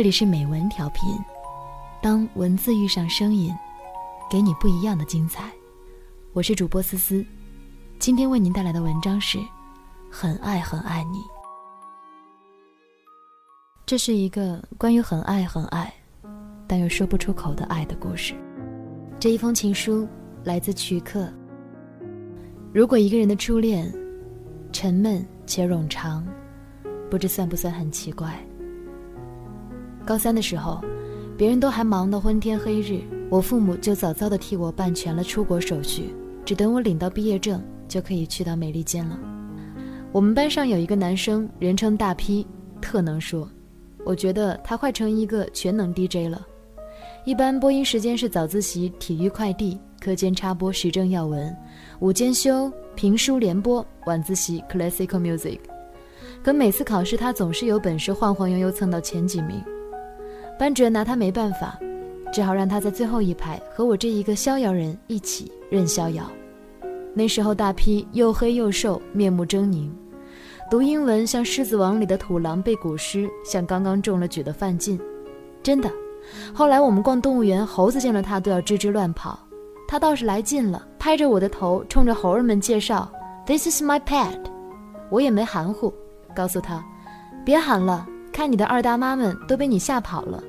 这里是美文调频，当文字遇上声音，给你不一样的精彩。我是主播思思，今天为您带来的文章是《很爱很爱你》。这是一个关于很爱很爱，但又说不出口的爱的故事。这一封情书来自曲克。如果一个人的初恋沉闷且冗长，不知算不算很奇怪？高三的时候，别人都还忙得昏天黑日，我父母就早早的替我办全了出国手续，只等我领到毕业证就可以去到美利坚了。我们班上有一个男生，人称大 P，特能说。我觉得他快成一个全能 DJ 了。一般播音时间是早自习体育快递，课间插播时政要闻，午间休评书联播，晚自习 classical music。可每次考试他总是有本事晃晃悠悠蹭到前几名，班主任拿他没办法，只好让他在最后一排和我这一个逍遥人一起任逍遥。那时候大批又黑又瘦，面目狰狞。读英文像《狮子王》里的土狼背古诗，像刚刚中了举的范进，真的。后来我们逛动物园，猴子见了他都要吱吱乱跑，他倒是来劲了，拍着我的头，冲着猴儿们介绍：“This is my pet。”我也没含糊，告诉他：“别喊了，看你的二大妈们都被你吓跑了。”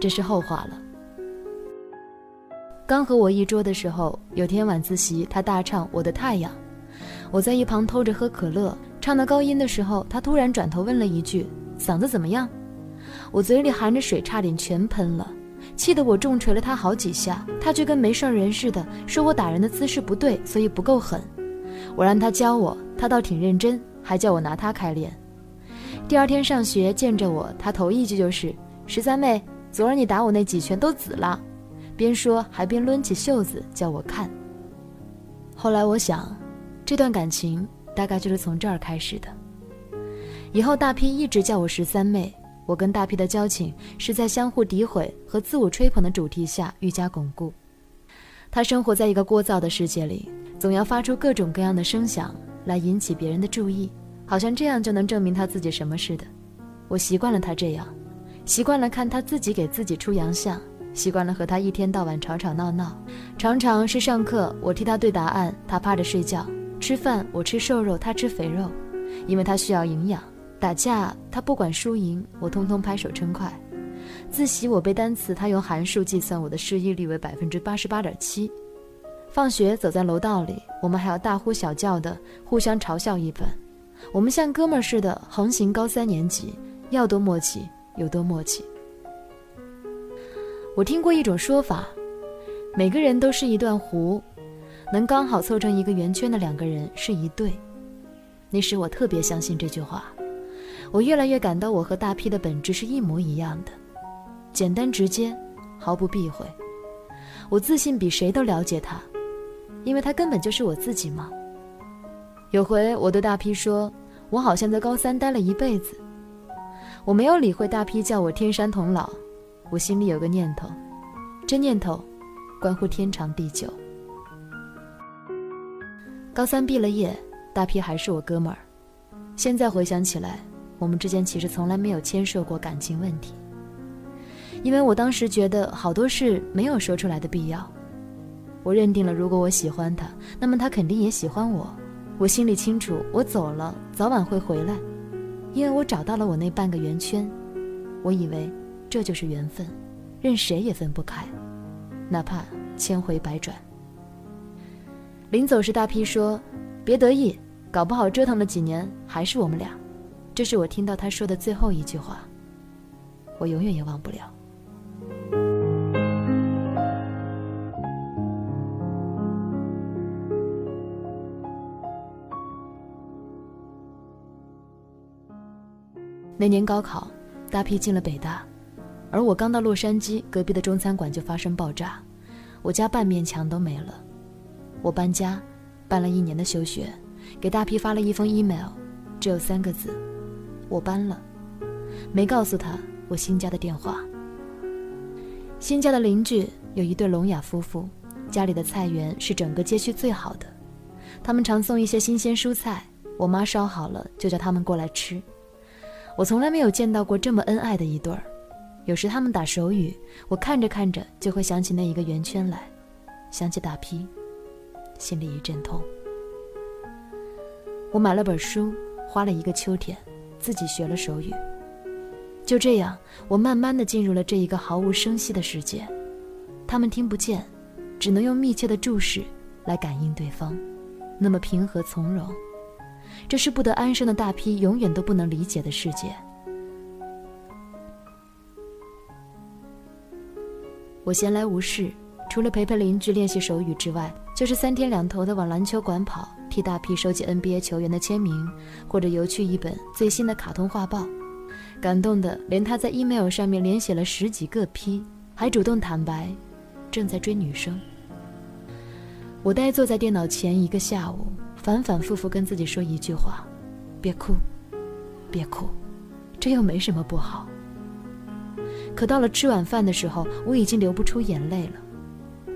这是后话了。刚和我一桌的时候，有天晚自习，他大唱《我的太阳》。我在一旁偷着喝可乐，唱到高音的时候，他突然转头问了一句：“嗓子怎么样？”我嘴里含着水，差点全喷了，气得我重捶了他好几下，他却跟没事人似的，说我打人的姿势不对，所以不够狠。我让他教我，他倒挺认真，还叫我拿他开练。第二天上学见着我，他头一句就是：“十三妹，昨儿你打我那几拳都紫了。”边说还边抡起袖子叫我看。后来我想。这段感情大概就是从这儿开始的。以后大 P 一直叫我十三妹，我跟大 P 的交情是在相互诋毁和自我吹捧的主题下愈加巩固。他生活在一个聒噪的世界里，总要发出各种各样的声响来引起别人的注意，好像这样就能证明他自己什么似的。我习惯了他这样，习惯了看他自己给自己出洋相，习惯了和他一天到晚吵吵闹闹，常常是上课我替他对答案，他趴着睡觉。吃饭我吃瘦肉，他吃肥肉，因为他需要营养。打架他不管输赢，我通通拍手称快。自习我背单词，他用函数计算我的失忆率为百分之八十八点七。放学走在楼道里，我们还要大呼小叫的互相嘲笑一番。我们像哥们儿似的横行高三年级，要多默契有多默契。我听过一种说法，每个人都是一段弧。能刚好凑成一个圆圈的两个人是一对，那时我特别相信这句话。我越来越感到我和大 P 的本质是一模一样的，简单直接，毫不避讳。我自信比谁都了解他，因为他根本就是我自己嘛。有回我对大 P 说：“我好像在高三待了一辈子。”我没有理会大 P 叫我天山童姥，我心里有个念头，这念头关乎天长地久。高三毕了业，大 P 还是我哥们儿。现在回想起来，我们之间其实从来没有牵涉过感情问题，因为我当时觉得好多事没有说出来的必要。我认定了，如果我喜欢他，那么他肯定也喜欢我。我心里清楚，我走了早晚会回来，因为我找到了我那半个圆圈。我以为这就是缘分，任谁也分不开，哪怕千回百转。临走时，大 P 说：“别得意，搞不好折腾了几年还是我们俩。”这是我听到他说的最后一句话，我永远也忘不了。那年高考，大 P 进了北大，而我刚到洛杉矶，隔壁的中餐馆就发生爆炸，我家半面墙都没了。我搬家，办了一年的休学，给大 P 发了一封 email，只有三个字：我搬了，没告诉他我新家的电话。新家的邻居有一对聋哑夫妇，家里的菜园是整个街区最好的，他们常送一些新鲜蔬菜，我妈烧好了就叫他们过来吃。我从来没有见到过这么恩爱的一对儿。有时他们打手语，我看着看着就会想起那一个圆圈来，想起打批，心里一阵痛。我买了本书，花了一个秋天，自己学了手语。就这样，我慢慢的进入了这一个毫无声息的世界。他们听不见，只能用密切的注视来感应对方，那么平和从容。这是不得安生的大批永远都不能理解的世界。我闲来无事，除了陪陪邻居练习手语之外，就是三天两头的往篮球馆跑，替大批收集 NBA 球员的签名，或者邮去一本最新的卡通画报。感动的连他在 email 上面连写了十几个 P，还主动坦白，正在追女生。我呆坐在电脑前一个下午，反反复复跟自己说一句话：别哭，别哭，这又没什么不好。可到了吃晚饭的时候，我已经流不出眼泪了。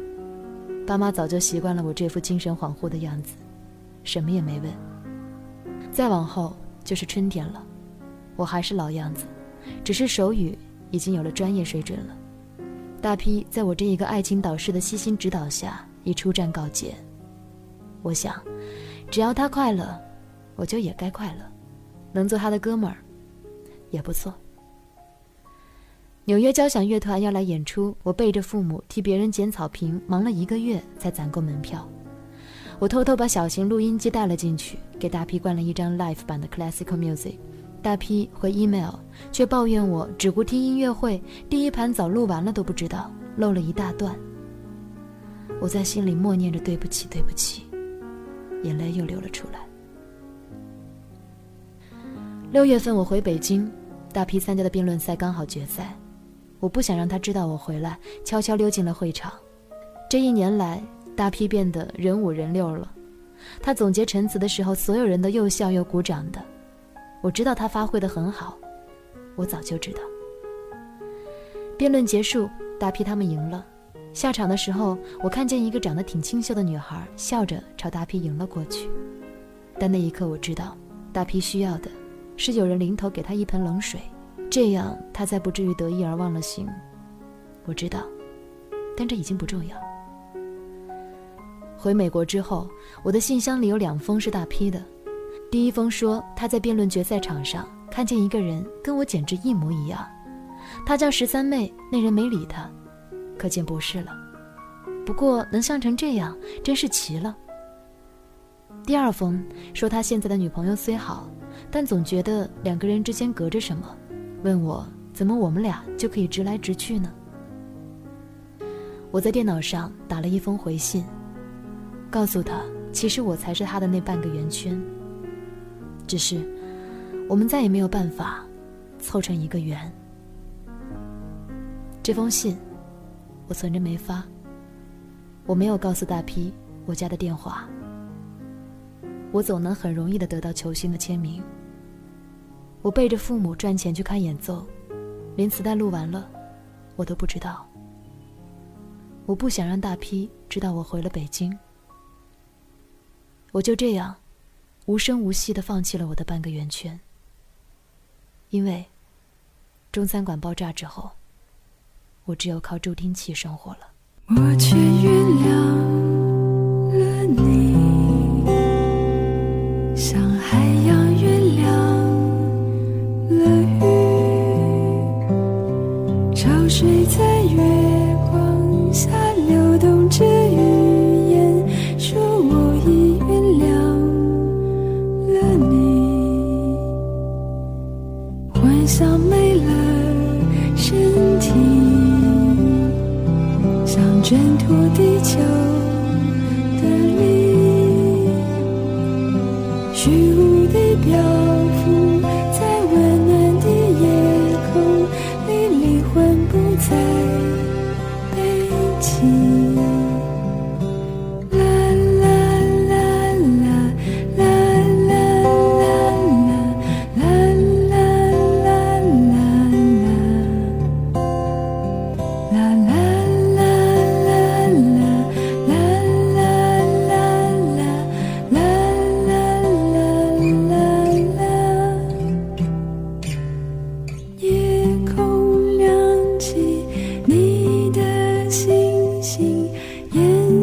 爸妈早就习惯了我这副精神恍惚的样子，什么也没问。再往后就是春天了，我还是老样子，只是手语已经有了专业水准了。大批在我这一个爱情导师的悉心指导下，已出战告捷。我想，只要他快乐，我就也该快乐，能做他的哥们儿，也不错。纽约交响乐团要来演出，我背着父母替别人捡草坪，忙了一个月才攒够门票。我偷偷把小型录音机带了进去，给大批灌了一张 live 版的 classical music。大批回 email，却抱怨我只顾听音乐会，第一盘早录完了都不知道，漏了一大段。我在心里默念着对不起，对不起，眼泪又流了出来。六月份我回北京，大批参加的辩论赛刚好决赛。我不想让他知道我回来，悄悄溜进了会场。这一年来，大批变得人五人六了。他总结陈词的时候，所有人都又笑又鼓掌的。我知道他发挥的很好，我早就知道。辩论结束，大批他们赢了。下场的时候，我看见一个长得挺清秀的女孩笑着朝大批迎了过去。但那一刻，我知道，大批需要的，是有人临头给他一盆冷水。这样，他才不至于得意而忘了形。我知道，但这已经不重要。回美国之后，我的信箱里有两封是大批的。第一封说他在辩论决赛场上看见一个人跟我简直一模一样，他叫十三妹，那人没理他，可见不是了。不过能像成这样，真是奇了。第二封说他现在的女朋友虽好，但总觉得两个人之间隔着什么。问我怎么我们俩就可以直来直去呢？我在电脑上打了一封回信，告诉他，其实我才是他的那半个圆圈。只是，我们再也没有办法凑成一个圆。这封信，我存着没发。我没有告诉大批我家的电话。我总能很容易的得到球星的签名。我背着父母赚钱去看演奏，连磁带录完了，我都不知道。我不想让大批知道我回了北京。我就这样，无声无息的放弃了我的半个圆圈。因为，中餐馆爆炸之后，我只有靠助听器生活了。我却原谅了你，像海洋原谅了雨，潮。水在月光下流动着语言，说我已原谅了你。幻想想挣脱地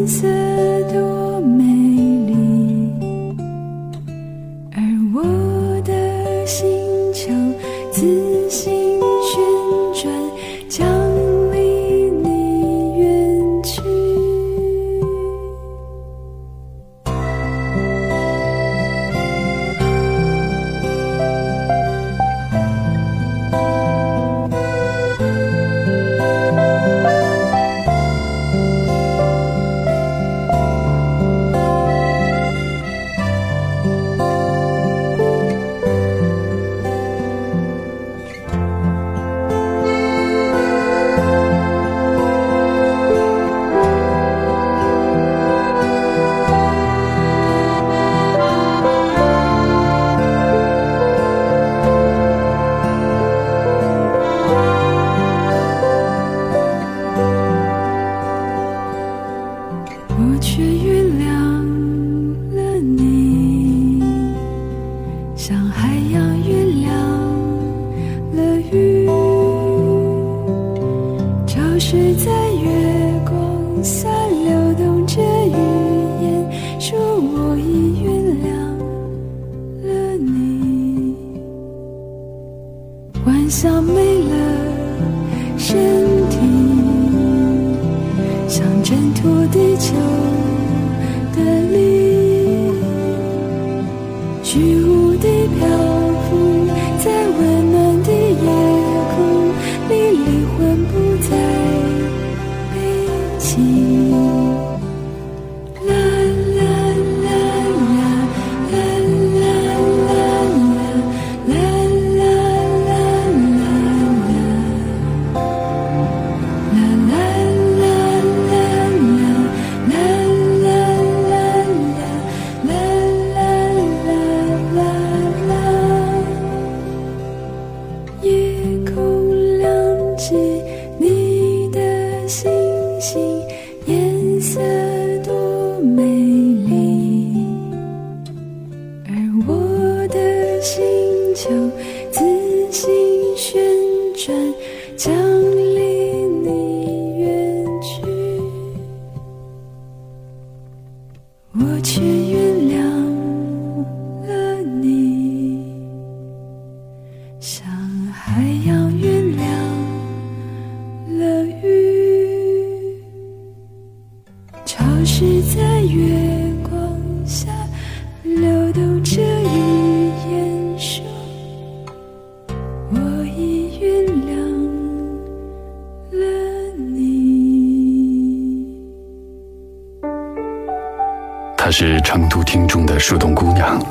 色都像没了身体。像挣脱地球月光下流动着语言说，我已原谅了你。她是成都听众的树洞姑娘，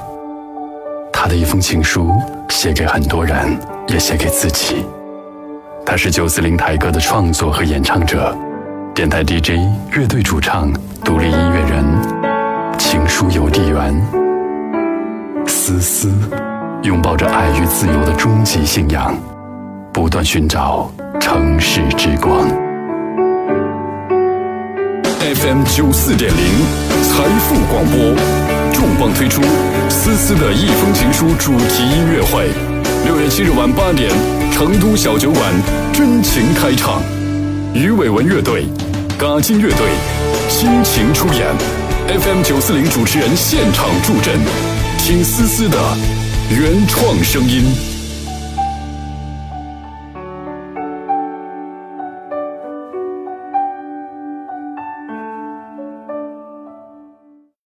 她的一封情书写给很多人，也写给自己。她是九四零台歌的创作和演唱者，电台 DJ、乐队主唱、独立音乐人，情书邮递员。思思拥抱着爱与自由的终极信仰，不断寻找城市之光。FM 九四点零财富广播重磅推出思思的一封情书主题音乐会，六月七日晚八点，成都小酒馆真情开唱，于伟文乐队、嘎金乐队倾情出演，FM 九四零主持人现场助阵，听思思的原创声音。